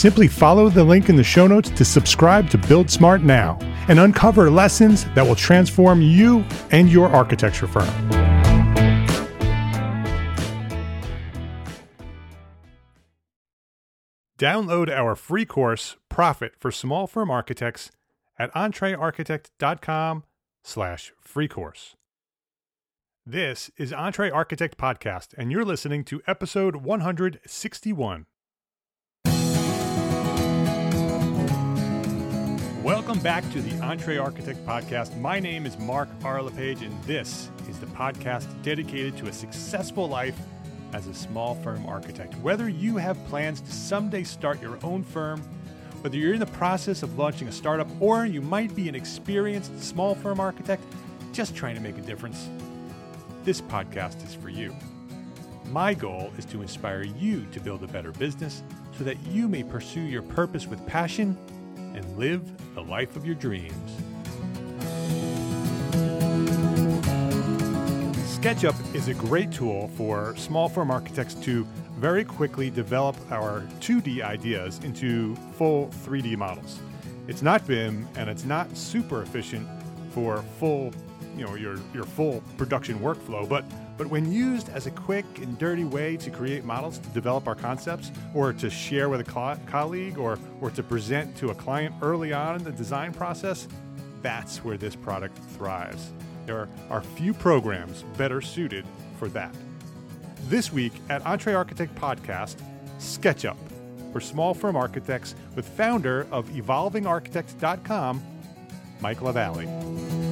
Simply follow the link in the show notes to subscribe to Build Smart now and uncover lessons that will transform you and your architecture firm. Download our free course, Profit for Small Firm Architects, at entrearchitect.com slash free course. This is EntreArchitect Podcast, and you're listening to episode 161. Welcome back to the EntreArchitect Podcast. My name is Mark R. LePage, and this is the podcast dedicated to a successful life as a small firm architect. Whether you have plans to someday start your own firm, whether you're in the process of launching a startup, or you might be an experienced small firm architect just trying to make a difference, this podcast is for you. My goal is to inspire you to build a better business so that you may pursue your purpose with passion and live the life of your dreams. SketchUp is a great tool for small firm architects to very quickly develop our 2D ideas into full 3D models. It's not BIM and it's not super efficient for full, you know, your your full production workflow, but but when used as a quick and dirty way to create models to develop our concepts or to share with a co- colleague or or to present to a client early on in the design process, that's where this product thrives. There are few programs better suited for that. This week at EntreArchitect Podcast, SketchUp for small firm architects with founder of evolvingarchitect.com, Mike LaValle.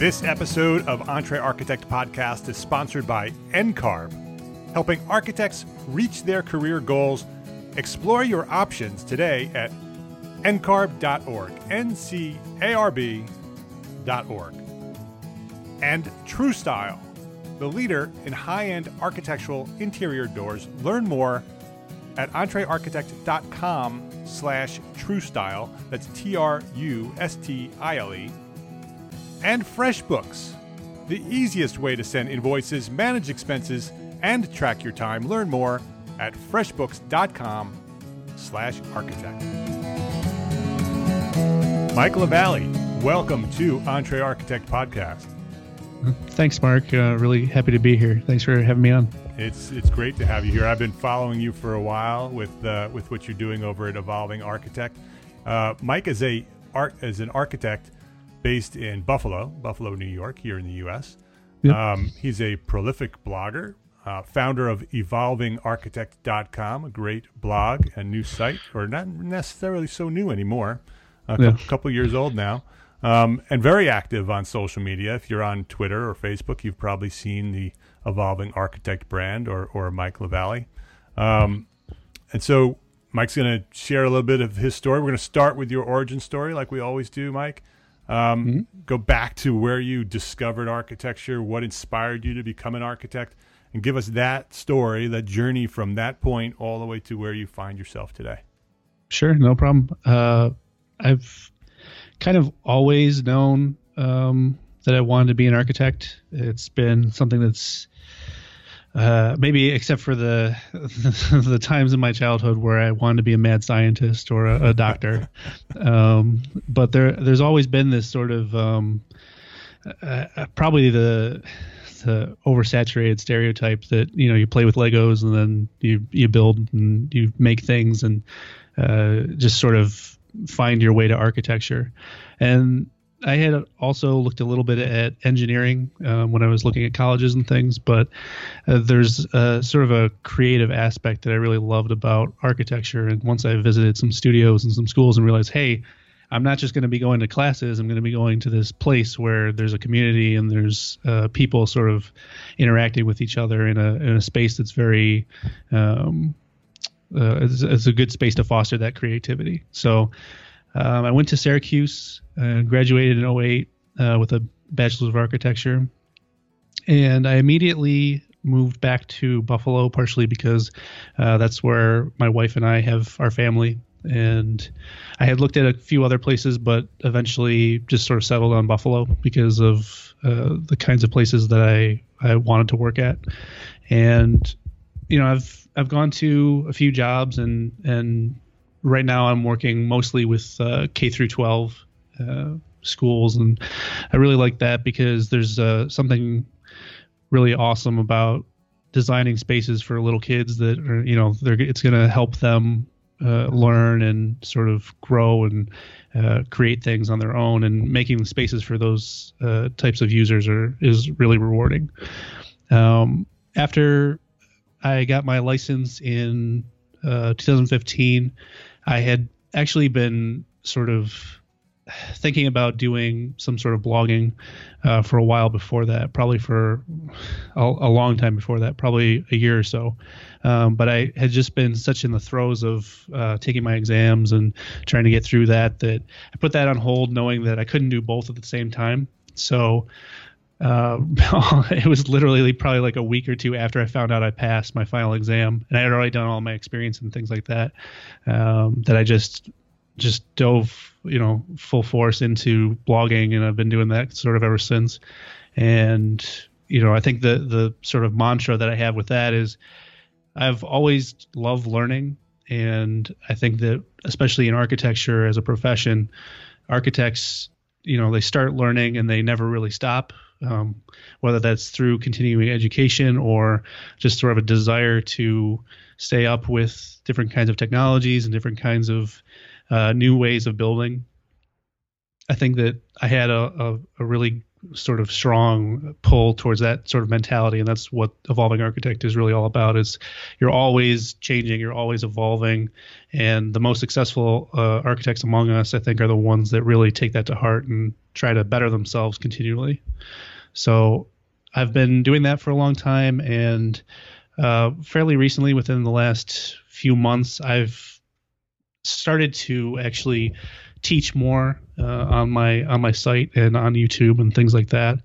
This episode of EntreArchitect Podcast is sponsored by NCARB, helping architects reach their career goals. Explore your options today at ncarb.org, N-C-A-R-B.org. And TruStile, the leader in high-end architectural interior doors. Learn more at entrearchitect.com slash trustile. That's T-R-U-S-T-I-L-E. And FreshBooks, the easiest way to send invoices, manage expenses, and track your time. Learn more at freshbooks.com slash architect. Mike LaValle, welcome to EntreArchitect Podcast. Thanks, Mark. Uh, really happy to be here. Thanks for having me on. It's it's great to have you here. I've been following you for a while with uh, with what you're doing over at Evolving Architect. Uh, Mike is a art as an architect based in Buffalo, Buffalo, New York, here in the U.S. Yep. Um, he's a prolific blogger, uh, founder of EvolvingArchitect.com, a great blog and new site, or not necessarily so new anymore, a Yeah. cou- couple years old now. um, and very active on social media. If you're on Twitter or Facebook, you've probably seen the Evolving Architect brand or, or Mike LaValle. Um, and so Mike's going to share a little bit of his story. We're going to start with your origin story, like we always do, Mike. Um, mm-hmm. Go back to where you discovered architecture, what inspired you to become an architect, and give us that story, that journey from that point all the way to where you find yourself today. Sure, no problem. Uh, I've kind of always known um, that I wanted to be an architect. It's been something that's uh, maybe except for the the times in my childhood where I wanted to be a mad scientist or a, a doctor. um, but there there's always been this sort of um, uh, uh, probably the the oversaturated stereotype that you know you play with Legos and then you you build and you make things and uh, just sort of find your way to architecture. And I had also looked a little bit at engineering um, when I was looking at colleges and things, but uh, there's a, sort of a creative aspect that I really loved about architecture. And once I visited some studios and some schools and realized, hey, I'm not just going to be going to classes. I'm going to be going to this place where there's a community and there's uh, people sort of interacting with each other in a in a space that's very um, uh, it's, it's, a good space to foster that creativity. So um, I went to Syracuse, uh, graduated in 08 uh, with a bachelor's of architecture, and I immediately moved back to Buffalo, partially because uh, that's where my wife and I have our family. And I had looked at a few other places, but eventually just sort of settled on Buffalo because of uh, the kinds of places that I, I wanted to work at. And you know, I've I've gone to a few jobs and and right now I'm working mostly with uh, K through 12 uh, schools, and I really like that because there's uh, something really awesome about designing spaces for little kids that are, you know, it's going to help them uh, learn and sort of grow and uh, create things on their own, and making spaces for those uh, types of users are is really rewarding. Um, after I got my license in 2015. I had actually been sort of thinking about doing some sort of blogging uh, for a while before that, probably for a, a, long time before that, probably a year or so. Um, but I had just been such in the throes of uh, taking my exams and trying to get through that that I put that on hold, knowing that I couldn't do both at the same time. So uh, it was literally probably like a week or two after I found out I passed my final exam, and I had already done all my experience and things like that. Um, that I just just dove, you know, full force into blogging, and I've been doing that sort of ever since. And you know, I think the the sort of mantra that I have with that is, I've always loved learning, and I think that especially in architecture as a profession, architects, you know, they start learning and they never really stop um, whether that's through continuing education or just sort of a desire to stay up with different kinds of technologies and different kinds of uh, new ways of building. I think that I had a, a, a, really sort of strong pull towards that sort of mentality, and that's what evolving architect is really all about. Is you're always changing, you're always evolving, and the most successful uh, architects among us, I think, are the ones that really take that to heart and try to better themselves continually. So I've been doing that for a long time, and uh, fairly recently, within the last few months, I've started to actually teach more uh, on my on my site and on YouTube and things like that.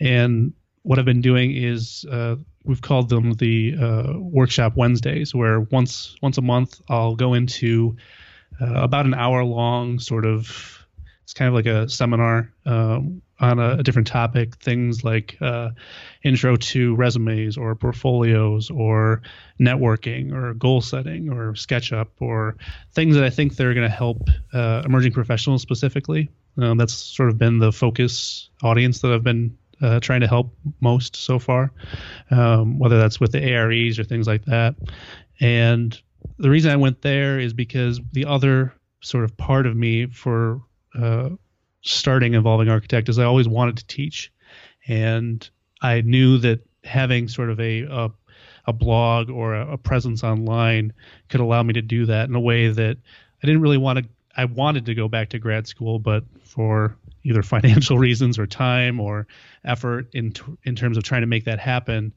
And what I've been doing is uh, we've called them the uh, workshop Wednesdays, where once once a month I'll go into uh, about an hour long sort of it's kind of like a seminar um, on a, a, different topic, things like uh, intro to resumes or portfolios or networking or goal setting or SketchUp or things that I think they're going to help uh, emerging professionals specifically. Um, that's sort of been the focus audience that I've been uh, trying to help most so far, um, whether that's with the AREs or things like that. And the reason I went there is because the other sort of part of me for uh, starting Evolving Architect is I always wanted to teach, and I knew that having sort of a a, a blog or a, a, presence online could allow me to do that in a way that I didn't really want to I wanted to go back to grad school, but for either financial reasons or time or effort in t- in terms of trying to make that happen,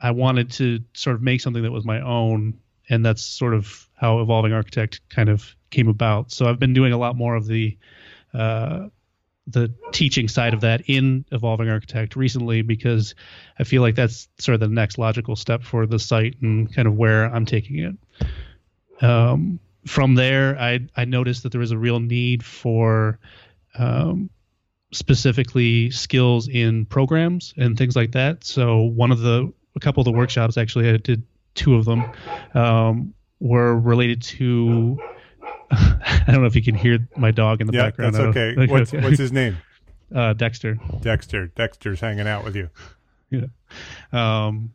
I wanted to sort of make something that was my own, and that's sort of how Evolving Architect kind of came about. So I've been doing a lot more of the uh, the teaching side of that in Evolving Architect recently because I feel like that's sort of the next logical step for the site and kind of where I'm taking it. Um, from there, I I noticed that there was a real need for um, specifically skills in programs and things like that. So one of the a couple of the workshops actually I did two of them um, were related to I don't know if you can hear my dog in the yeah, background. That's okay. What's, what's his name? Uh, Dexter. Dexter. Dexter's hanging out with you. Yeah. Um,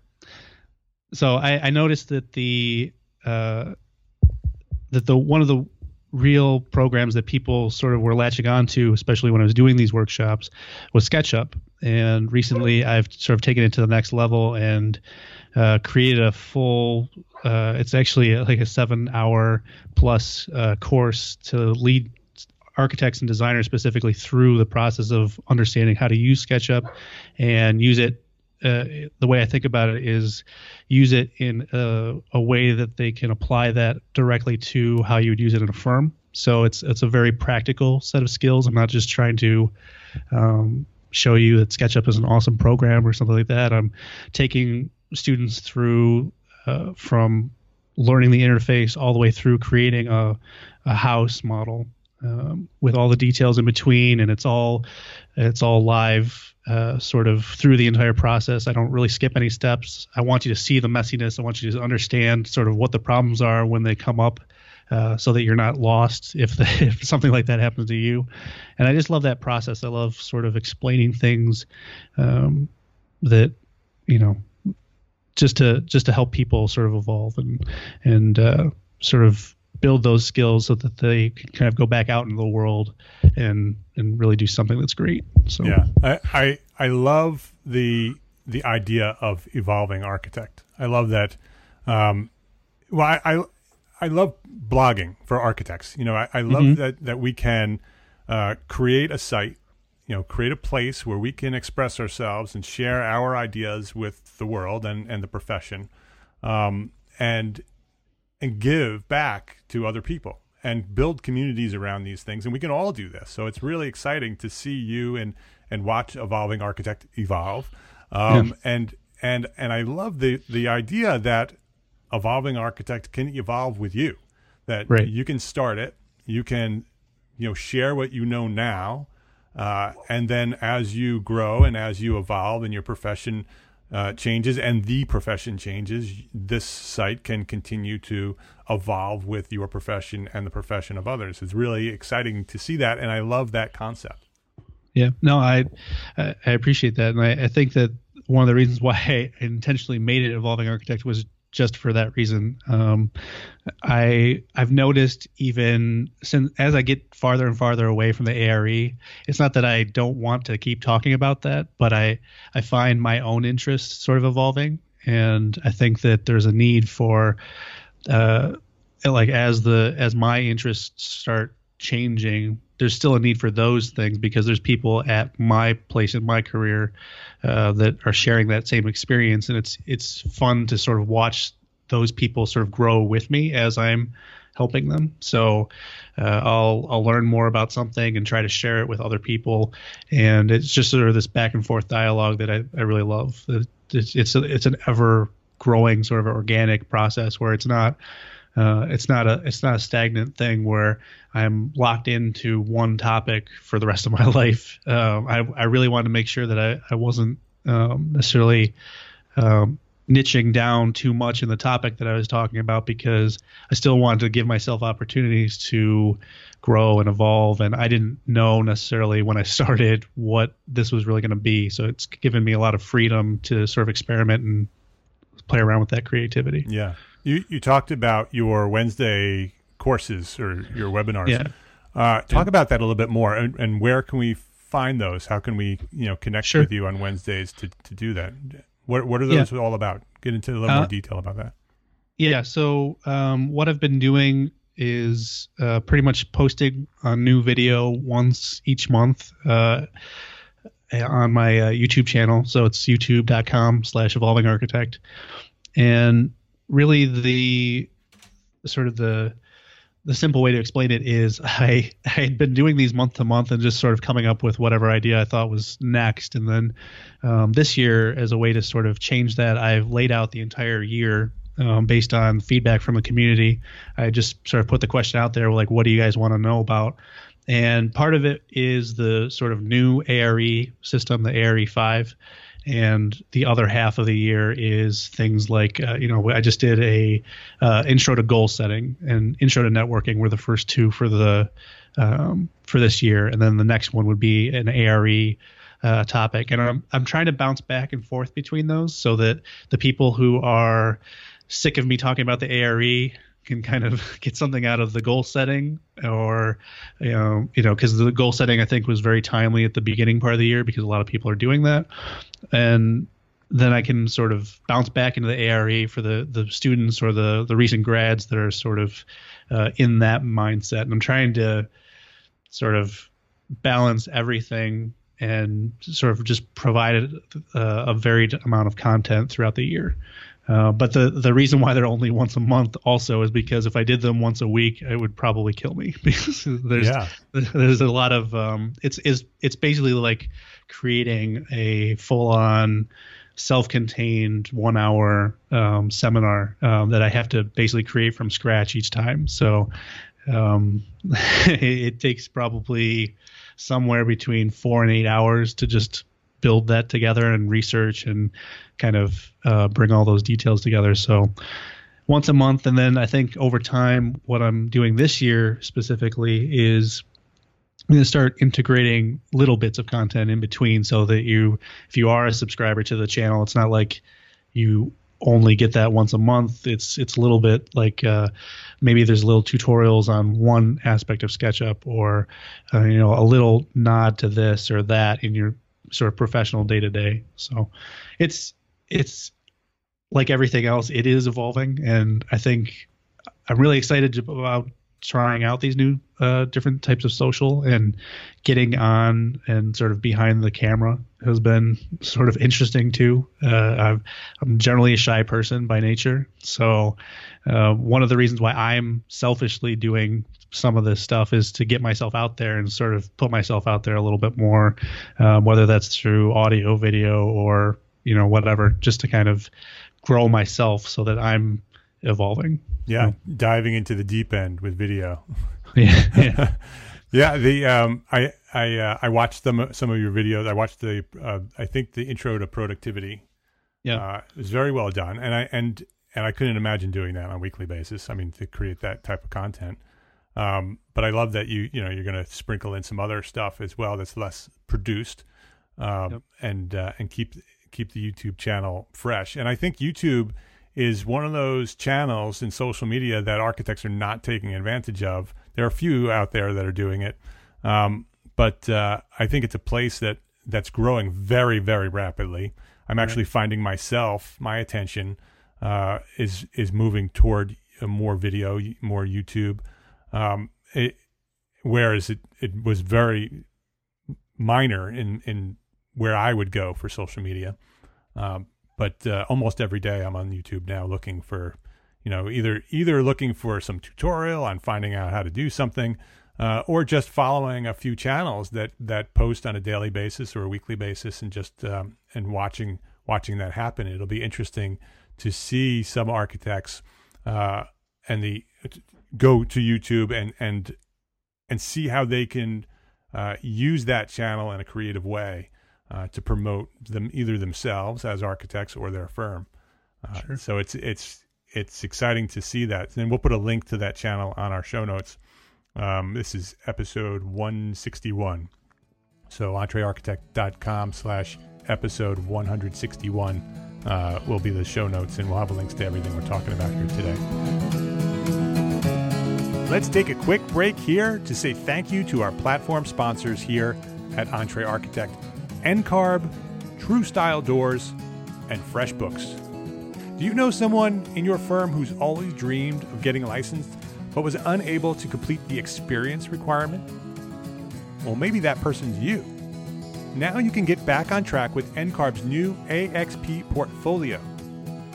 so I, I noticed that the uh, that the one of the real programs that people sort of were latching on to, especially when I was doing these workshops, was SketchUp. And recently, I've sort of taken it to the next level and uh, created a full. Uh, it's actually like a seven-hour plus uh, course to lead architects and designers specifically through the process of understanding how to use SketchUp and use it. Uh, the way I think about it is use it in a, a, way that they can apply that directly to how you would use it in a firm. So it's it's a very practical set of skills. I'm not just trying to um, show you that SketchUp is an awesome program or something like that. I'm taking students through uh, from learning the interface all the way through creating a, a house model um, with all the details in between, and it's all it's all live, uh, sort of through the entire process. I don't really skip any steps. I want you to see the messiness. I want you to understand sort of what the problems are when they come up, uh, so that you're not lost if, the, if something like that happens to you. And I just love that process. I love sort of explaining things um, that you know just to just to help people sort of evolve and and uh, sort of build those skills so that they can kind of go back out into the world and and really do something that's great. So yeah, I I, I love the the idea of evolving architect. I love that. Um, well, I, I, I love blogging for architects. You know, I, I love mm-hmm. that that we can uh, create a site. You know, create a place where we can express ourselves and share our ideas with the world and, and the profession, um, and and give back to other people and build communities around these things and we can all do this so it's really exciting to see you and and watch evolving architect evolve um, yeah. and and and i love the the idea that evolving architect can evolve with you that right. you can start it you can you know share what you know now uh, and then as you grow and as you evolve in your profession uh, changes and the profession changes, this site can continue to evolve with your profession and the profession of others. It's really exciting to see that, and I love that concept. Yeah, no, I I appreciate that, and I, I think that one of the reasons why I intentionally made it evolving architect was just for that reason. Um, I I've noticed even since as I get farther and farther away from the ARE, it's not that I don't want to keep talking about that, but I I find my own interests sort of evolving, and I think that there's a need for, uh, like as the as my interests start changing, there's still a need for those things because there's people at my place in my career uh, that are sharing that same experience, and it's it's fun to sort of watch those people sort of grow with me as I'm helping them. So uh, I'll I'll learn more about something and try to share it with other people, and it's just sort of this back and forth dialogue that I, I really love. It's it's a, it's an ever growing sort of organic process where it's not uh, it's not a it's not a stagnant thing where I'm locked into one topic for the rest of my life. Um, I I really wanted to make sure that I I wasn't um, necessarily um, niching down too much in the topic that I was talking about because I still wanted to give myself opportunities to grow and evolve. And I didn't know necessarily when I started what this was really going to be. So it's given me a lot of freedom to sort of experiment and play around with that creativity. Yeah. You you talked about your Wednesday courses or your webinars. Yeah. Uh, talk yeah. about that a little bit more, and, and, where can we find those? How can we you know connect sure. with you on Wednesdays to to do that? What what are those yeah. all about? Get into a little uh, more detail about that. Yeah. So um, what I've been doing is uh, pretty much posting a new video once each month uh, on my uh, YouTube channel. So it's youtube.com slash evolving architect. And really the sort of the the simple way to explain it is I I had been doing these month to month and just sort of coming up with whatever idea I thought was next, and then um, this year as a way to sort of change that, I've laid out the entire year um, based on feedback from the community. I just sort of put the question out there, like, what do you guys want to know about? And part of it is the sort of new ARE system, the ARE five and the other half of the year is things like uh, you know I just did a uh, intro to goal setting and intro to networking were the first two for the um, for this year, and then the next one would be an ARE uh, topic, and I'm I'm trying to bounce back and forth between those so that the people who are sick of me talking about the ARE can kind of get something out of the goal setting or you know you know because the goal setting i think was very timely at the beginning part of the year because a lot of people are doing that. And then i can sort of bounce back into the are for the the students or the the recent grads that are sort of uh, in that mindset. And i'm trying to sort of balance everything and sort of just provide a, uh, a varied amount of content throughout the year uh, but the the reason why they're only once a month also is because if I did them once a week, it would probably kill me because there's yeah. there's a lot of um, it's is it's basically like creating a full on self-contained one hour um, seminar um, that I have to basically create from scratch each time. So um, it, it takes probably somewhere between four and eight hours to just build that together and research and kind of uh, bring all those details together. So once a month, and then I think over time, what I'm doing this year specifically is I'm going to start integrating little bits of content in between, so that you, if you are a subscriber to the channel, it's not like you only get that once a month. It's it's a little bit like uh, maybe there's little tutorials on one aspect of SketchUp, or uh, you know a little nod to this or that in your sort of professional day to day. So it's it's like everything else, it is evolving, and I think I'm really excited about trying out these new uh, different types of social and getting on and sort of behind the camera has been sort of interesting too. Uh, i am generally a shy person by nature, so uh, one of the reasons why I'm selfishly doing some of this stuff is to get myself out there and sort of put myself out there a little bit more, um, whether that's through audio, video, or you know whatever, just to kind of grow myself so that I'm evolving. Yeah, diving into the deep end with video. yeah, yeah. yeah the um, I I uh, I watched some some of your videos. I watched the uh, I think the intro to productivity. Yeah, uh, it was very well done, and I and and I couldn't imagine doing that on a weekly basis. I mean, to create that type of content. Um, but I love that you you know you're going to sprinkle in some other stuff as well that's less produced, um, yep. and uh, and keep keep the YouTube channel fresh. And I think YouTube is one of those channels in social media that architects are not taking advantage of. There are a few out there that are doing it, um, but uh, I think it's a place that that's growing very very rapidly. I'm actually right. finding myself my attention uh, is is moving toward more video, more YouTube. Um, it, whereas it, it was very minor in, in where I would go for social media. Um, but uh, almost every day I'm on YouTube now looking for, you know, either either looking for some tutorial on finding out how to do something, uh, or just following a few channels that that post on a daily basis or a weekly basis, and just um, and watching watching that happen. It'll be interesting to see some architects uh, and the go to YouTube and and and see how they can uh, use that channel in a creative way uh, to promote them either themselves as architects or their firm. Uh, sure. So it's it's it's exciting to see that, and we'll put a link to that channel on our show notes. Um, this is episode 161. So entrearchitect.com slash episode 161 uh, will be the show notes, and we'll have links to everything we're talking about here today. Let's take a quick break here to say thank you to our platform sponsors here at EntreArchitect NCARB, TruStile Doors, and FreshBooks. Do you know someone in your firm who's always dreamed of getting licensed but was unable to complete the experience requirement? Well, maybe that person's you. Now you can get back on track with NCARB's new AXP portfolio.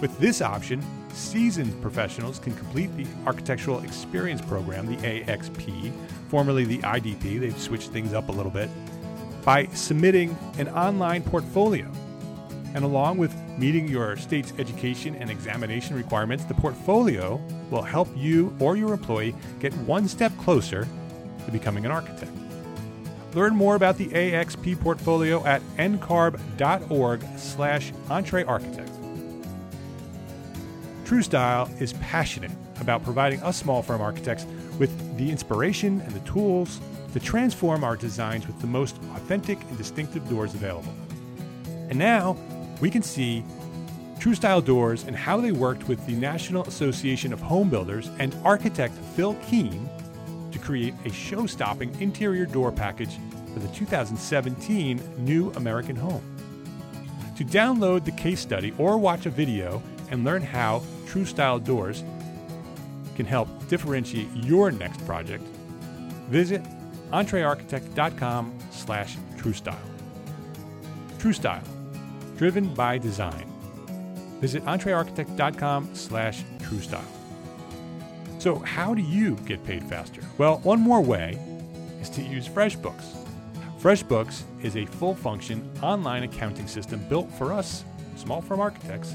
With this option, seasoned professionals can complete the Architectural Experience Program, the AXP, formerly the IDP, they've switched things up a little bit, by submitting an online portfolio. And along with meeting your state's education and examination requirements, the portfolio will help you or your employee get one step closer to becoming an architect. Learn more about the AXP portfolio at ncarb.org slash entrearchitect. TruStile is passionate about providing us small firm architects with the inspiration and the tools to transform our designs with the most authentic and distinctive doors available. And now we can see TruStile doors and how they worked with the National Association of Home Builders and architect Phil Kean to create a show stopping interior door package for the 2017 New American Home. To download the case study or watch a video and learn how TruStile doors can help differentiate your next project, visit entrearchitect.com slash TruStile. TruStile, driven by design. Visit entrearchitect.com slash TruStile. So how do you get paid faster? Well, one more way is to use FreshBooks. FreshBooks is a full-function online accounting system built for us, small firm architects.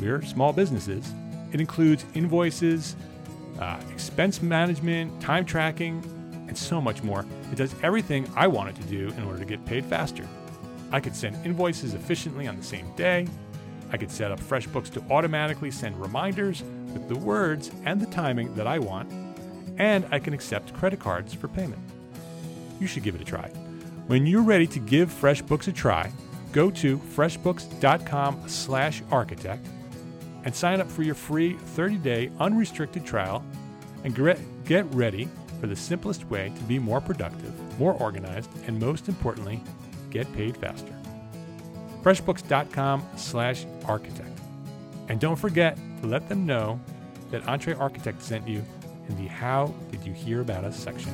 We're small businesses. It includes invoices, uh, expense management, time tracking, and so much more. It does everything I want it to do in order to get paid faster. I could send invoices efficiently on the same day. I could set up FreshBooks to automatically send reminders with the words and the timing that I want, and I can accept credit cards for payment. You should give it a try. When you're ready to give FreshBooks a try, go to freshbooks.com/architect and sign up for your free 30-day unrestricted trial and get ready for the simplest way to be more productive, more organized, and most importantly, get paid faster. freshbooks.com slash architect. And don't forget to let them know that EntreArchitect sent you in the How Did You Hear About Us section.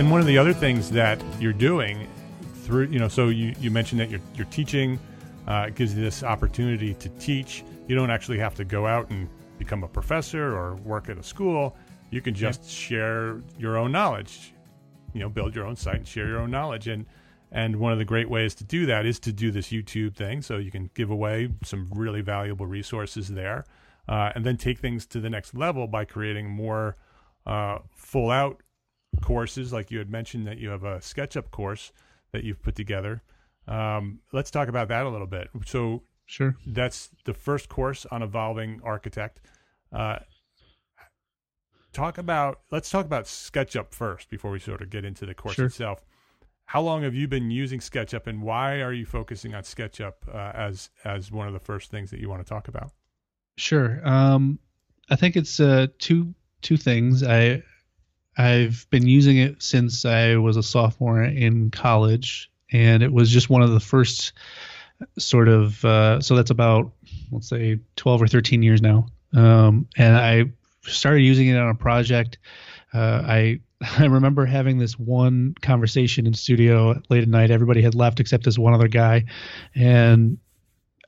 And one of the other things that you're doing through, you know, so you, you mentioned that you're, you're teaching, uh, it gives you this opportunity to teach. You don't actually have to go out and become a professor or work at a school. You can just yeah. share your own knowledge, you know, build your own site and share your own knowledge. And and one of the great ways to do that is to do this YouTube thing. So you can give away some really valuable resources there, uh, and then take things to the next level by creating more uh, full out courses, like you had mentioned that you have a SketchUp course that you've put together. Um, let's talk about that a little bit. So Sure. That's the first course on Evolving Architect. Uh, talk about let's talk about SketchUp first before we sort of get into the course sure. itself. How long have you been using SketchUp, and why are you focusing on SketchUp uh, as as one of the first things that you want to talk about? Sure. Um, I think it's uh, two two things. I I've been using it since I was a sophomore in college, and it was just one of the first sort of uh, so that's about let's say 12 or 13 years now. Um, and i started using it on a project. Uh, i i remember having this one conversation in studio late at night. Everybody had left except this one other guy. And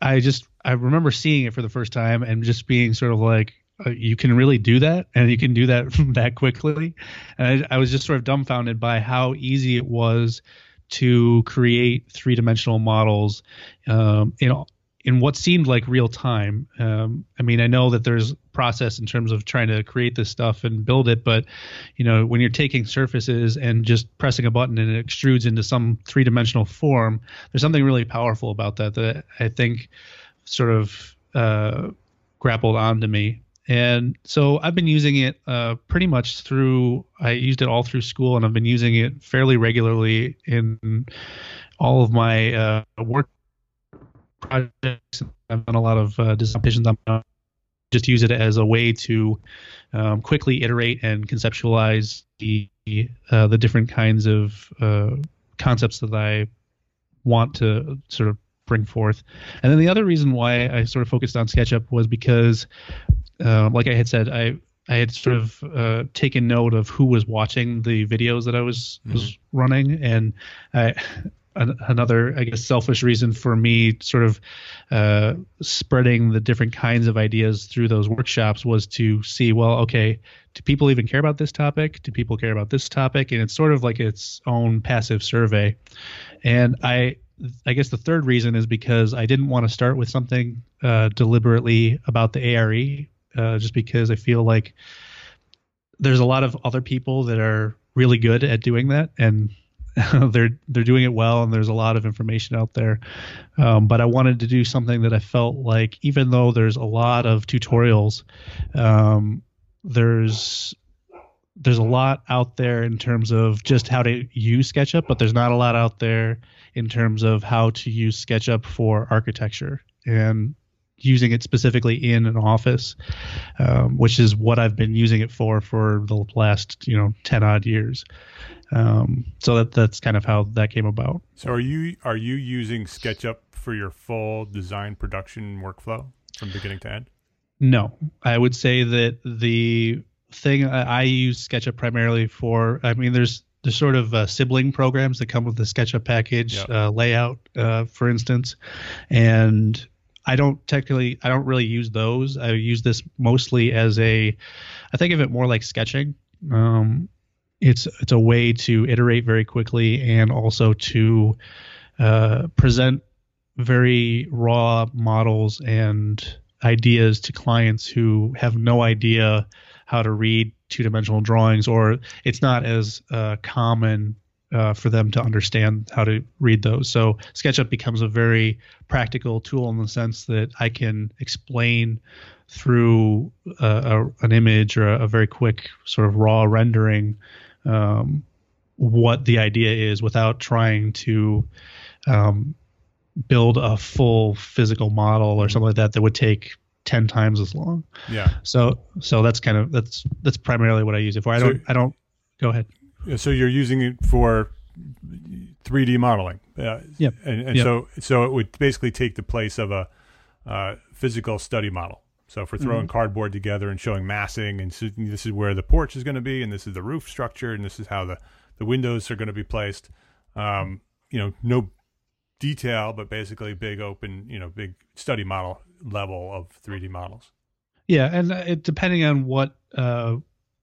i just i remember seeing it for the first time and just being sort of like uh, you can really do that? And you can do that that quickly? And I, I was just sort of dumbfounded by how easy it was to create three dimensional models um, in in what seemed like real time. Um, I mean, I know that there's process in terms of trying to create this stuff and build it, but you know, when you're taking surfaces and just pressing a button and it extrudes into some three dimensional form, there's something really powerful about that that I think sort of uh, grappled onto me. And so I've been using it uh, pretty much through, I used it all through school and I've been using it fairly regularly in all of my uh, work projects. I've done a lot of uh, design competitions. I'm just use it as a way to um, quickly iterate and conceptualize the uh, the different kinds of uh, concepts that I want to sort of bring forth. And then the other reason why I sort of focused on SketchUp was because uh, like I had said, I I had sort of uh, taken note of who was watching the videos that I was mm-hmm. was running, and I, an, another I guess selfish reason for me sort of uh, spreading the different kinds of ideas through those workshops was to see well okay do people even care about this topic? Do people care about this topic? And it's sort of like its own passive survey. And I I guess the third reason is because I didn't want to start with something uh, deliberately about the ARE, uh, just because I feel like there's a lot of other people that are really good at doing that, and they're they're doing it well, and there's a lot of information out there. Um, but I wanted to do something that I felt like, even though there's a lot of tutorials, um, there's there's a lot out there in terms of just how to use SketchUp, but there's not a lot out there in terms of how to use SketchUp for architecture and using it specifically in an office, um, which is what I've been using it for for the last you know ten odd years. Um, so that that's kind of how that came about. So are you are you using SketchUp for your full design production workflow from beginning to end? No, I would say that the thing I use SketchUp primarily for. I mean, there's there's sort of uh, sibling programs that come with the SketchUp package yep. uh, layout, uh, for instance, and I don't technically I don't really use those. I use this mostly as a I think of it more like sketching. Um, it's it's a way to iterate very quickly and also to uh, present very raw models and ideas to clients who have no idea how to read two dimensional drawings, or it's not as uh, common uh, for them to understand how to read those. So SketchUp becomes a very practical tool in the sense that I can explain through a, an image or a, a, very quick sort of raw rendering um, what the idea is without trying to um, build a full physical model or something like that that would take 10 times as long. Yeah. So so that's kind of that's that's primarily what I use it for. I don't I don't go ahead. So you're using it for 3D modeling. Uh, yeah. And, and yep. so so it would basically take the place of a uh, physical study model. So for throwing mm-hmm. cardboard together and showing massing and so this is where the porch is going to be and this is the roof structure and this is how the the windows are going to be placed. Um, you know, no detail, but basically big open, you know, big study model level of 3D models. Yeah, and it, depending on what uh,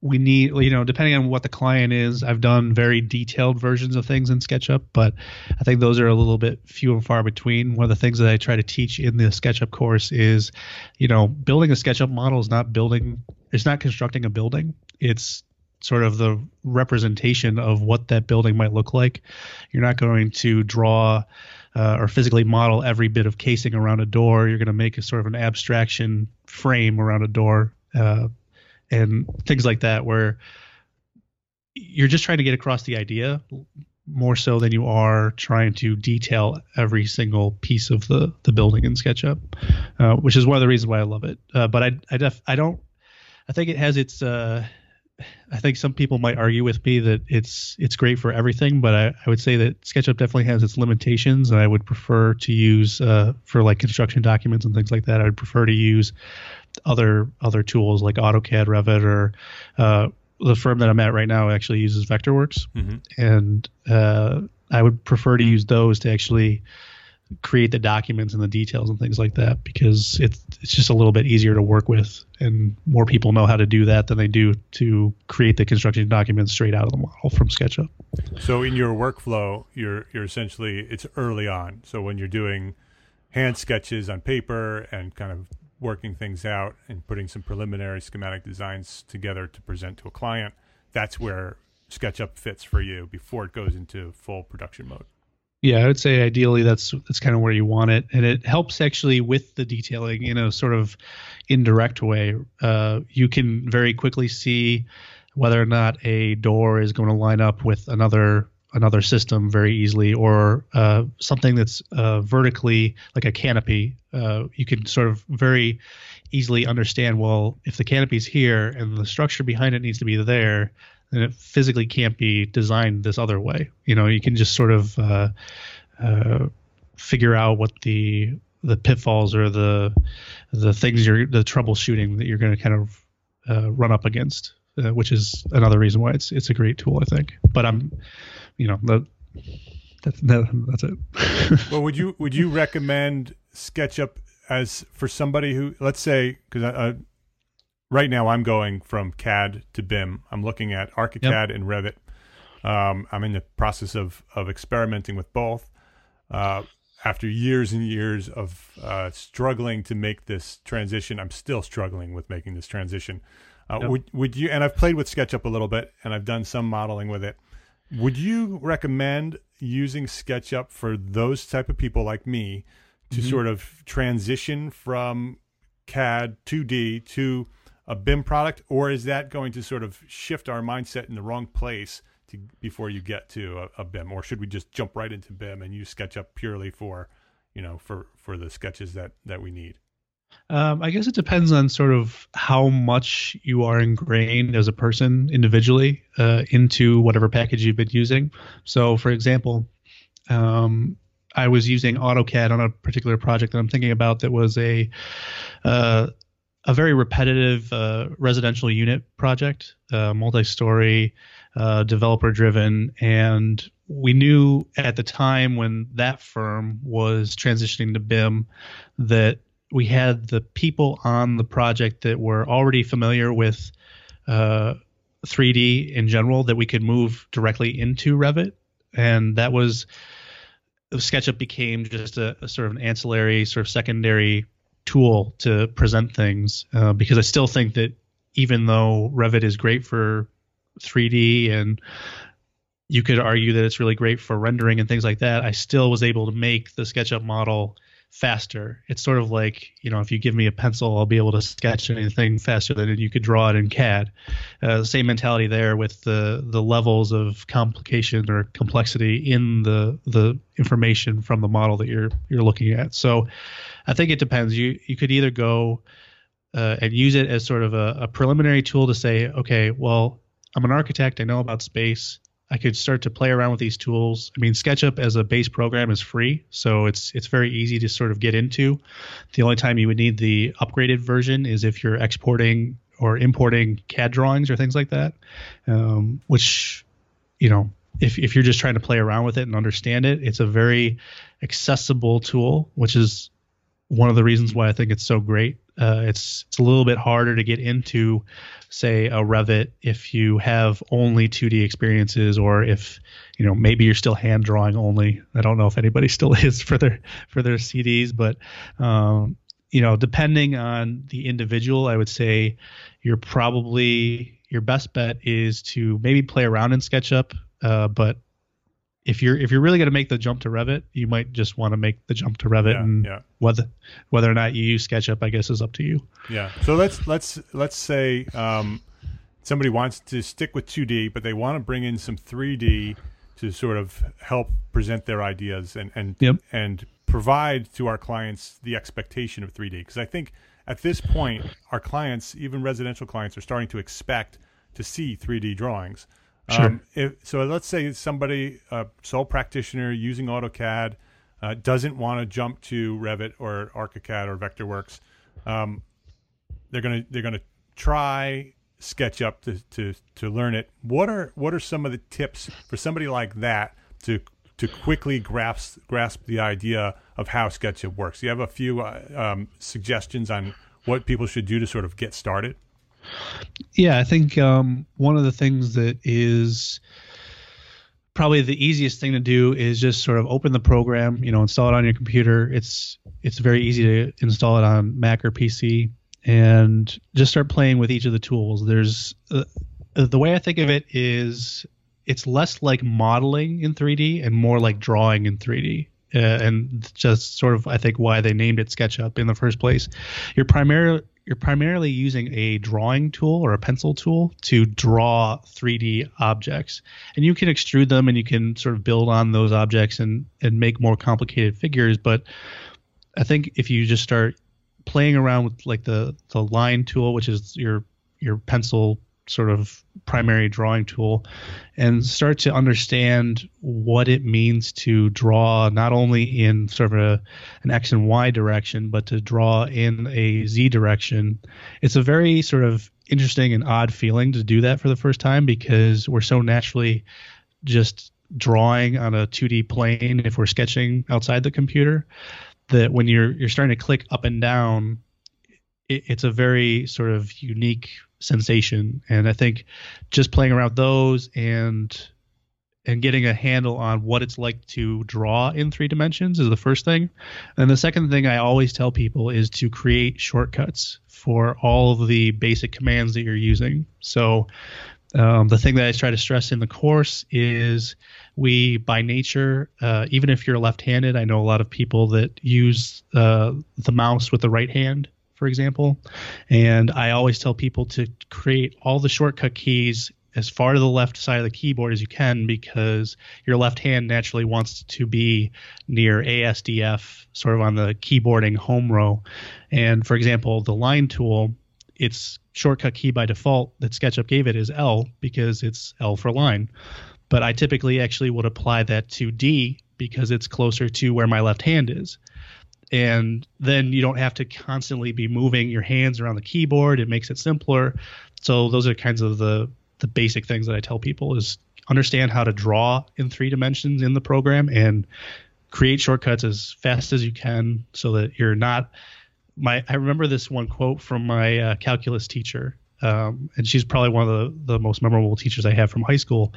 we need, you know, depending on what the client is, I've done very detailed versions of things in SketchUp, but I think those are a little bit few and far between. One of the things that I try to teach in the SketchUp course is, you know, building a SketchUp model is not building, it's not constructing a building. It's sort of the representation of what that building might look like. You're not going to draw uh, or physically model every bit of casing around a door. You're going to make a sort of an abstraction frame around a door uh, and things like that, where you're just trying to get across the idea more so than you are trying to detail every single piece of the the building in SketchUp, uh, which is one of the reasons why I love it. Uh, but I I, def, I don't I think it has its uh, I think some people might argue with me that it's it's great for everything, but I, I would say that SketchUp definitely has its limitations, and I would prefer to use uh, for like construction documents and things like that. I would prefer to use other other tools like AutoCAD, Revit, or uh, the firm that I'm at right now actually uses Vectorworks, mm-hmm. and uh, I would prefer to use those to actually create the documents and the details and things like that because it's it's just a little bit easier to work with and more people know how to do that than they do to create the construction documents straight out of the model from SketchUp. So in your workflow, you're you're essentially it's early on. So when you're doing hand sketches on paper and kind of working things out and putting some preliminary schematic designs together to present to a client, that's where SketchUp fits for you before it goes into full production mode. Yeah, I would say ideally that's that's kind of where you want it, and it helps actually with the detailing in a sort of indirect way. Uh, you can very quickly see whether or not a door is going to line up with another another system very easily, or uh, something that's uh, vertically like a canopy. Uh, you can sort of very easily understand. Well, if the canopy's here and the structure behind it needs to be there, then it physically can't be designed this other way. You know, you can just sort of uh, uh, figure out what the the pitfalls or the the things you're the troubleshooting that you're going to kind of uh, run up against, uh, which is another reason why it's it's a great tool, I think. But I'm, you know, the, that's that, that's it. well, would you would you recommend SketchUp as for somebody who, let's say, because i right now I'm going from CAD to BIM. I'm looking at ArchiCAD yep. and Revit. Um, I'm in the process of of experimenting with both. Uh, after years and years of uh, struggling to make this transition, I'm still struggling with making this transition. Uh, yep. Would would you? And I've played with SketchUp a little bit, and I've done some modeling with it. Would you recommend using SketchUp for those type of people like me to mm-hmm. sort of transition from CAD 2D to a BIM product, or is that going to sort of shift our mindset in the wrong place to before you get to a, a BIM, or should we just jump right into BIM and use SketchUp purely for, you know, for for the sketches that that we need? Um, I guess it depends on sort of how much you are ingrained as a person individually uh, into whatever package you've been using. So, for example, um, I was using AutoCAD on a particular project that I'm thinking about that was a uh, a very repetitive uh, residential unit project, uh, multi-story, uh, developer-driven, and we knew at the time when that firm was transitioning to BIM that we had the people on the project that were already familiar with 3D uh, in general that we could move directly into Revit, and that was SketchUp became just a, a, sort of an ancillary, sort of secondary tool to present things uh, because I still think that even though Revit is great for 3D and you could argue that it's really great for rendering and things like that, I still was able to make the SketchUp model faster. It's sort of like, you know, if you give me a pencil, I'll be able to sketch anything faster than you could draw it in CAD. Uh, same mentality there with the the levels of complication or complexity in the the information from the model that you're you're looking at. So, I think it depends. You you could either go uh, and use it as sort of a, a preliminary tool to say, okay, well, I'm an architect. I know about space. I could start to play around with these tools. I mean, SketchUp as a base program is free, so it's it's very easy to sort of get into. The only time you would need the upgraded version is if you're exporting or importing CAD drawings or things like that, um, which you know if if you're just trying to play around with it and understand it, it's a very accessible tool, which is one of the reasons why I think it's so great. Uh, it's it's a little bit harder to get into, say, a Revit if you have only 2D experiences, or if you know maybe you're still hand drawing only. I don't know if anybody still is for their for their CDs, but um, you know, depending on the individual, I would say you're probably your best bet is to maybe play around in SketchUp, uh, but if you're if you're really going to make the jump to Revit, you might just want to make the jump to Revit, yeah, and yeah. whether whether or not you use SketchUp, I guess, is up to you. Yeah. So let's let's let's say um, somebody wants to stick with 2D, but they want to bring in some 3D to sort of help present their ideas and and yep. and provide to our clients the expectation of 3D. Because I think at this point, our clients, even residential clients, are starting to expect to see 3D drawings. Sure. Um, if, so let's say somebody, a sole practitioner using AutoCAD, uh, doesn't want to jump to Revit or ArchiCAD or VectorWorks. Um, they're gonna they're gonna try SketchUp to, to to learn it. What are what are some of the tips for somebody like that to to quickly grasp grasp the idea of how SketchUp works? You have a few uh, um, suggestions on what people should do to sort of get started. Yeah, I think um, one of the things that is probably the easiest thing to do is just sort of open the program, you know, install it on your computer. It's it's very easy to install it on Mac or PC and just start playing with each of the tools. There's uh, the way I think of it is it's less like modeling in 3D and more like drawing in 3D. Uh, and just sort of I think why they named it SketchUp in the first place. You're primarily you're primarily using a drawing tool or a pencil tool to draw 3D objects. And you can extrude them and you can sort of build on those objects and, and make more complicated figures. But I think if you just start playing around with like the, the line tool, which is your your pencil sort of primary drawing tool and start to understand what it means to draw not only in sort of a, an x and y direction but to draw in a z direction. It's a very sort of interesting and odd feeling to do that for the first time because we're so naturally just drawing on a 2D plane if we're sketching outside the computer that when you're you're starting to click up and down it's a very sort of unique sensation. And i think just playing around those and and getting a handle on what it's like to draw in three dimensions is the first thing. And the second thing i always tell people is to create shortcuts for all of the basic commands that you're using. So um, the thing that I try to stress in the course is we, by nature, uh, even if you're left-handed, I know a lot of people that use uh, the mouse with the right hand, for example, and I always tell people to create all the shortcut keys as far to the left side of the keyboard as you can because your left hand naturally wants to be near ASDF, sort of on the keyboarding home row. And for example, the line tool, it's shortcut key by default that SketchUp gave it is L because it's L for line. But I typically actually would apply that to D because it's closer to where my left hand is. And then you don't have to constantly be moving your hands around the keyboard. It makes it simpler. So those are kinds of the the basic things that I tell people is understand how to draw in three dimensions in the program and create shortcuts as fast as you can so that you're not my I remember this one quote from my uh, calculus teacher, um, and she's probably one of the, the most memorable teachers I have from high school.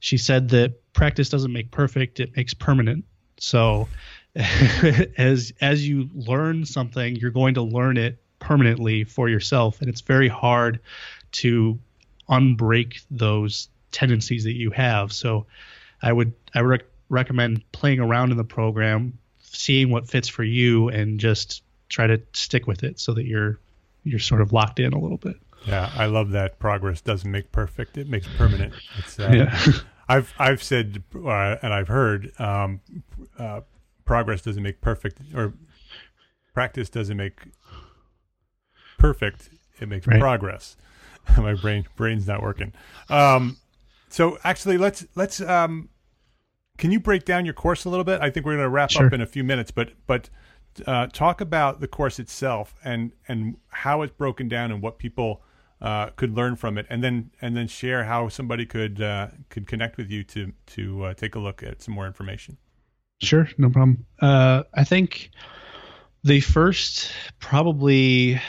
She said that practice doesn't make perfect; it makes permanent. So, as as you learn something, you're going to learn it permanently for yourself, and it's very hard to unbreak those tendencies that you have. So, I would I rec- recommend playing around in the program, seeing what fits for you, and just try to stick with it so that you're you're sort of locked in a little bit. Yeah, I love that. Progress doesn't make perfect; it makes permanent. It's, uh, yeah. I've I've said uh, and I've heard um, uh, progress doesn't make perfect, or practice doesn't make perfect. It makes right. progress. My brain brain's not working. Um, so actually, let's let's. Um, can you break down your course a little bit? I think we're going to wrap sure. up in a few minutes, but but uh, talk about the course itself and and how it's broken down and what people uh, could learn from it, and then and then share how somebody could uh, could connect with you to to uh, take a look at some more information. Sure, no problem. Uh, I think the first probably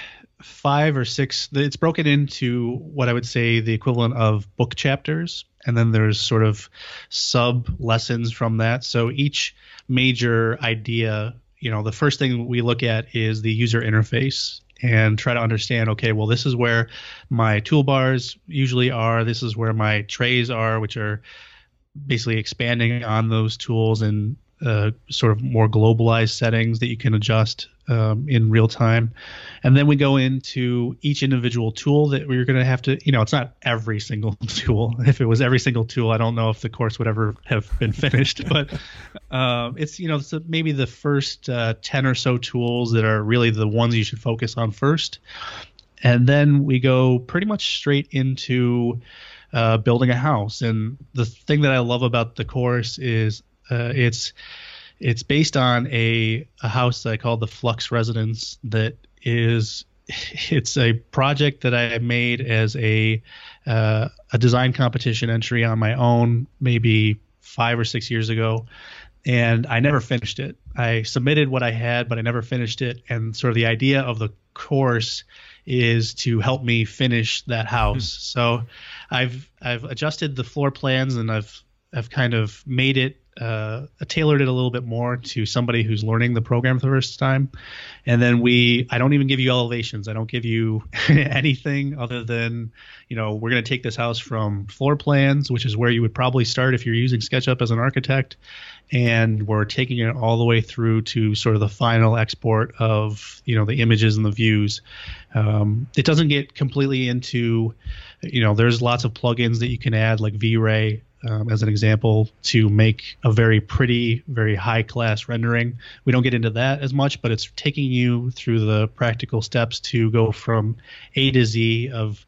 five or six it's broken into what i would say the equivalent of book chapters and then there's sort of sub lessons from that so each major idea you know, the first thing we look at is the user interface and try to understand okay well this is where my toolbars usually are this is where my trays are which are basically expanding on those tools and uh, sort of more globalized settings that you can adjust um, in real time. And then we go into each individual tool that we're going to have to, you know, it's not every single tool. If it was every single tool, I don't know if the course would ever have been finished. but uh, it's, you know, it's maybe the first uh, 10 or so tools that are really the ones you should focus on first. And then we go pretty much straight into uh, building a house. And the thing that I love about the course is uh, it's it's based on a, a house that I call the Flux Residence that is it's a project that I made as a uh, a design competition entry on my own maybe five or six years ago, and I never finished it. I submitted what I had, but I never finished it. And sort of the idea of the course is to help me finish that house. Mm-hmm. So I've I've adjusted the floor plans and I've I've kind of made it uh, tailored it a little bit more to somebody who's learning the program for the first time. And then we, I don't even give you elevations. I don't give you anything other than, you know, we're going to take this house from floor plans, which is where you would probably start if you're using SketchUp as an architect. And we're taking it all the way through to sort of the final export of, you know, the images and the views. Um, it doesn't get completely into, you know, there's lots of plugins that you can add like V-Ray um, as an example, to make a very pretty, very high class rendering. We don't get into that as much, but it's taking you through the practical steps to go from A to Z of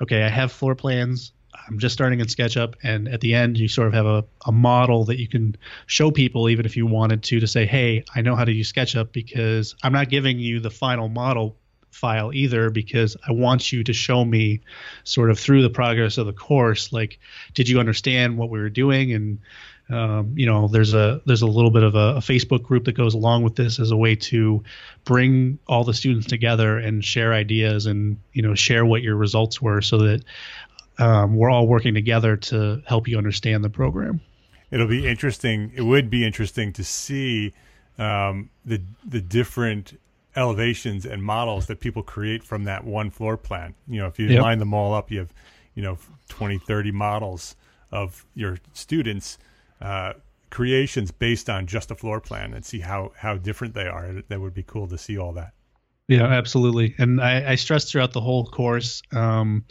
okay, I have floor plans. I'm just starting in SketchUp, and at the end, you sort of have a, a model that you can show people, even if you wanted to, to say, hey, I know how to use SketchUp because I'm not giving you the final model file either because I want you to show me sort of through the progress of the course like did you understand what we were doing and um, you know there's a there's a little bit of a, a, Facebook group that goes along with this as a way to bring all the students together and share ideas and you know share what your results were so that um, we're all working together to help you understand the program. It'll be interesting. It would be interesting to see um, the the different elevations and models that people create from that one floor plan. You know, if you yep. line them all up, you have, you know, 20, 30 models of your students' uh, creations based on just a floor plan and see how, how different they are. That would be cool to see all that. Yeah, absolutely. And I, I stress throughout the whole course, um,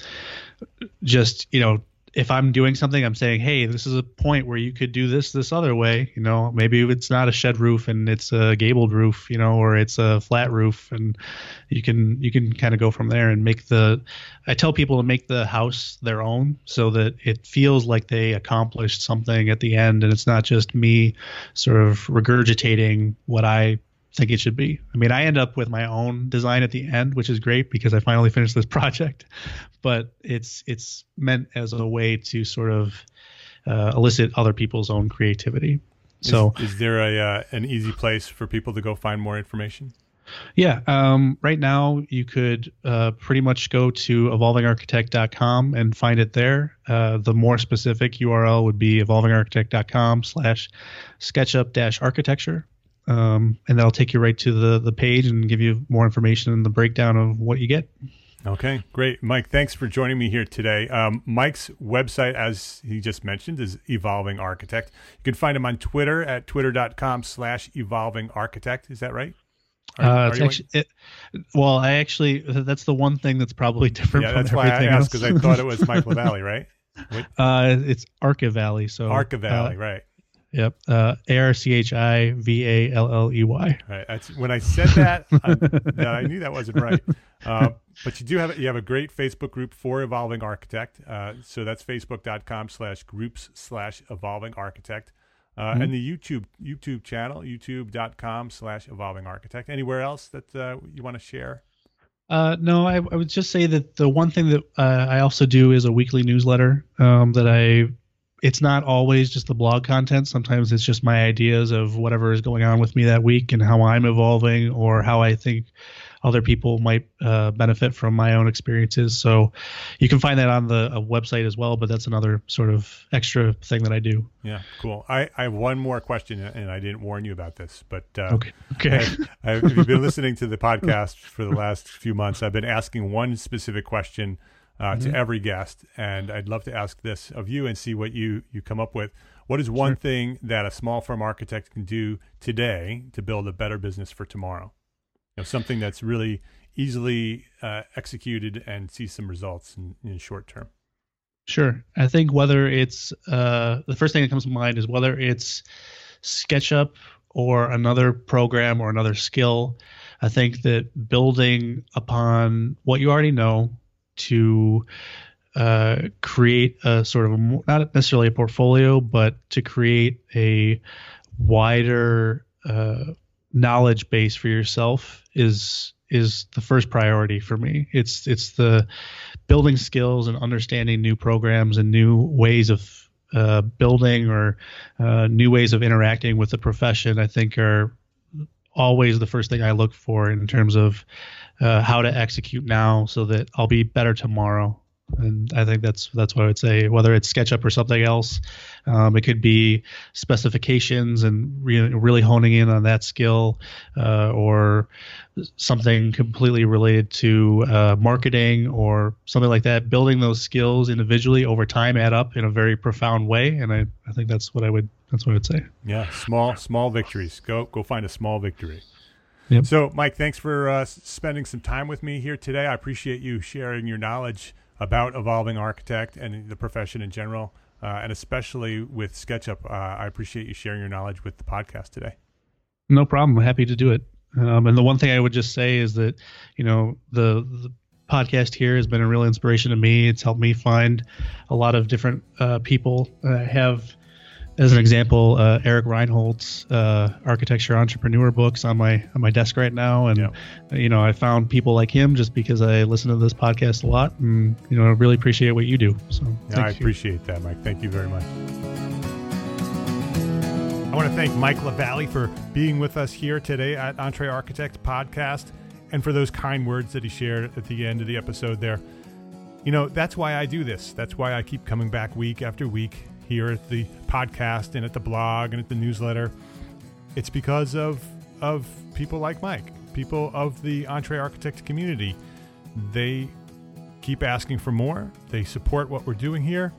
just, you know, if I'm doing something, I'm saying, hey, this is a point where you could do this this other way. You know, maybe it's not a shed roof and it's a gabled roof, you know, or it's a flat roof, and you can you can kind of go from there and make the. I tell people to make the house their own so that it feels like they accomplished something at the end, and it's not just me sort of regurgitating what I think it should be. I mean, I end up with my own design at the end, which is great because I finally finished this project. But it's it's meant as a way to sort of uh, elicit other people's own creativity. So, is, is there a uh, an easy place for people to go find more information? Yeah, um, right now you could uh, pretty much go to evolvingarchitect.com and find it there. Uh, the more specific URL would be evolvingarchitect.com slash sketchup dash architecture um, and that'll take you right to the the page and give you more information and the breakdown of what you get. Okay, great, Mike. Thanks for joining me here today. Um, Mike's website, as he just mentioned, is Evolving Architect. You can find him on Twitter at twitter.com/slash Evolving Architect. Is that right? Are, uh, it's actually, it, well, I actually that's the one thing that's probably different. Yeah, that's why I asked because I thought it was Mike Valley, right? Uh, it's Arca Valley. So Arca Valley, uh, right? Yep. Uh, A R C H I V A L L E Y. Right. That's when I said that. I, I knew that wasn't right. Uh, but you do have you have a great Facebook group for Evolving Architect. Uh, so that's facebook.com slash groups slash Evolving Architect. Uh, mm-hmm. And the YouTube YouTube channel, youtube.com slash Evolving Architect. Anywhere else that uh, you want to share? Uh, no, I, I, would just say that the one thing that uh, I also do is a weekly newsletter um, that I it's not always just the blog content. Sometimes it's just my ideas of whatever is going on with me that week and how I'm evolving or how I think other people might uh, benefit from my own experiences. So you can find that on the website as well, but that's another sort of extra thing that I do. Yeah, cool. I, I have one more question, and I didn't warn you about this, but uh, okay. Okay. I, you've been listening to the podcast for the last few months, I've been asking one specific question uh, mm-hmm. to every guest, and I'd love to ask this of you and see what you you come up with. What is one sure. thing that a small firm architect can do today to build a better business for tomorrow? You know, something that's really easily uh, executed and see some results in, in short term. Sure. I think whether it's uh, the first thing that comes to mind is whether it's SketchUp or another program or another skill. I think that building upon what you already know, to uh, create a sort of a, not necessarily a portfolio, but to create a wider uh, knowledge base for yourself is is the first priority for me. It's it's the building skills and understanding new programs and new ways of uh, building or uh, new ways of interacting with the profession. I think are always the first thing I look for in terms of uh, how to execute now so that I'll be better tomorrow. And I think that's that's what I would say. Whether it's SketchUp or something else, um, it could be specifications and re- really honing in on that skill, uh, or something completely related to uh, marketing or something like that. Building those skills individually over time add up in a very profound way, and I, I think that's what I would that's what I would say. Yeah, small small victories. Go go find a small victory. Yep. So, Mike, thanks for uh, spending some time with me here today. I appreciate you sharing your knowledge about Evolving Architect and the profession in general, uh, and especially with SketchUp. Uh, I appreciate you sharing your knowledge with the podcast today. No problem. Happy to do it. Um, and the one thing I would just say is that, you know, the, the podcast here has been a real inspiration to me. It's helped me find a lot of different uh, people. I have, as an example, uh, Eric Reinholdt's uh, architecture entrepreneur books on my on my desk right now, and you know I found people like him just because I listen to this podcast a lot, and you know I really appreciate what you do. So yeah, I you. appreciate that, Mike. Thank you very much. I want to thank Mike LaValle for being with us here today at EntreArchitect Podcast and for those kind words that he shared at the end of the episode there. You know, that's why I do this. That's why I keep coming back week after week here at the podcast and at the blog and at the newsletter. It's because of of people like Mike, people of the EntreArchitect community. They keep asking for more. They support what we're doing here.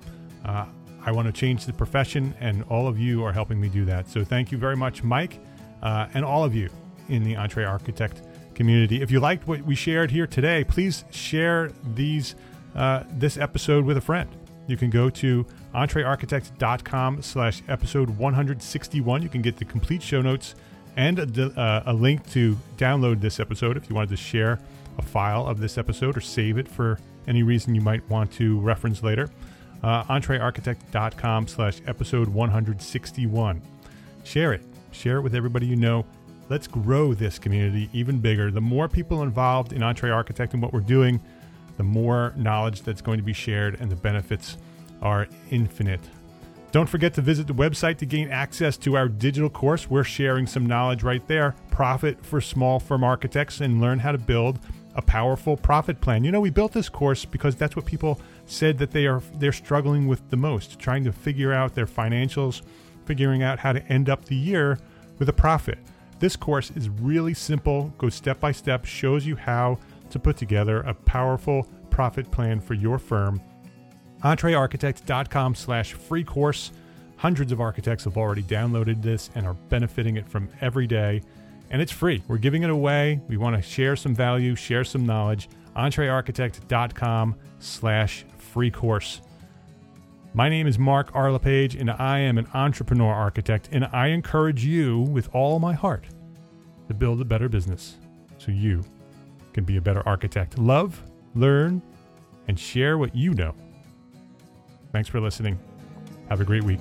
Uh, I want to change the profession, and all of you are helping me do that. So thank you very much, Mike, uh, and all of you in the EntreArchitect community. If you liked what we shared here today, please share these uh, this episode with a friend. You can go to entrearchitect.com slash episode 161. You can get the complete show notes and a, uh, a link to download this episode if you wanted to share a file of this episode or save it for any reason you might want to reference later uh, entrearchitect.com slash episode 161. Share it. Share it with everybody you know. Let's grow this community even bigger. The more people involved in EntreArchitect and what we're doing, the more knowledge that's going to be shared and the benefits are infinite. Don't forget to visit the website to gain access to our digital course. We're sharing some knowledge right there. Profit for small firm architects and learn how to build a powerful profit plan. You know, we built this course because that's what people said that they are they're struggling with the most, trying to figure out their financials, figuring out how to end up the year with a profit. This course is really simple, goes step by step, shows you how to put together a powerful profit plan for your firm. EntreArchitect.com slash free course. Hundreds of architects have already downloaded this and are benefiting it from every day. And it's free. We're giving it away. We want to share some value, share some knowledge. EntreArchitect.com slash free course. My name is Mark R. LePage, and I am an entrepreneur architect, and I encourage you with all my heart to build a better business so you can be a better architect. Love, learn, and share what you know. Thanks for listening. Have a great week.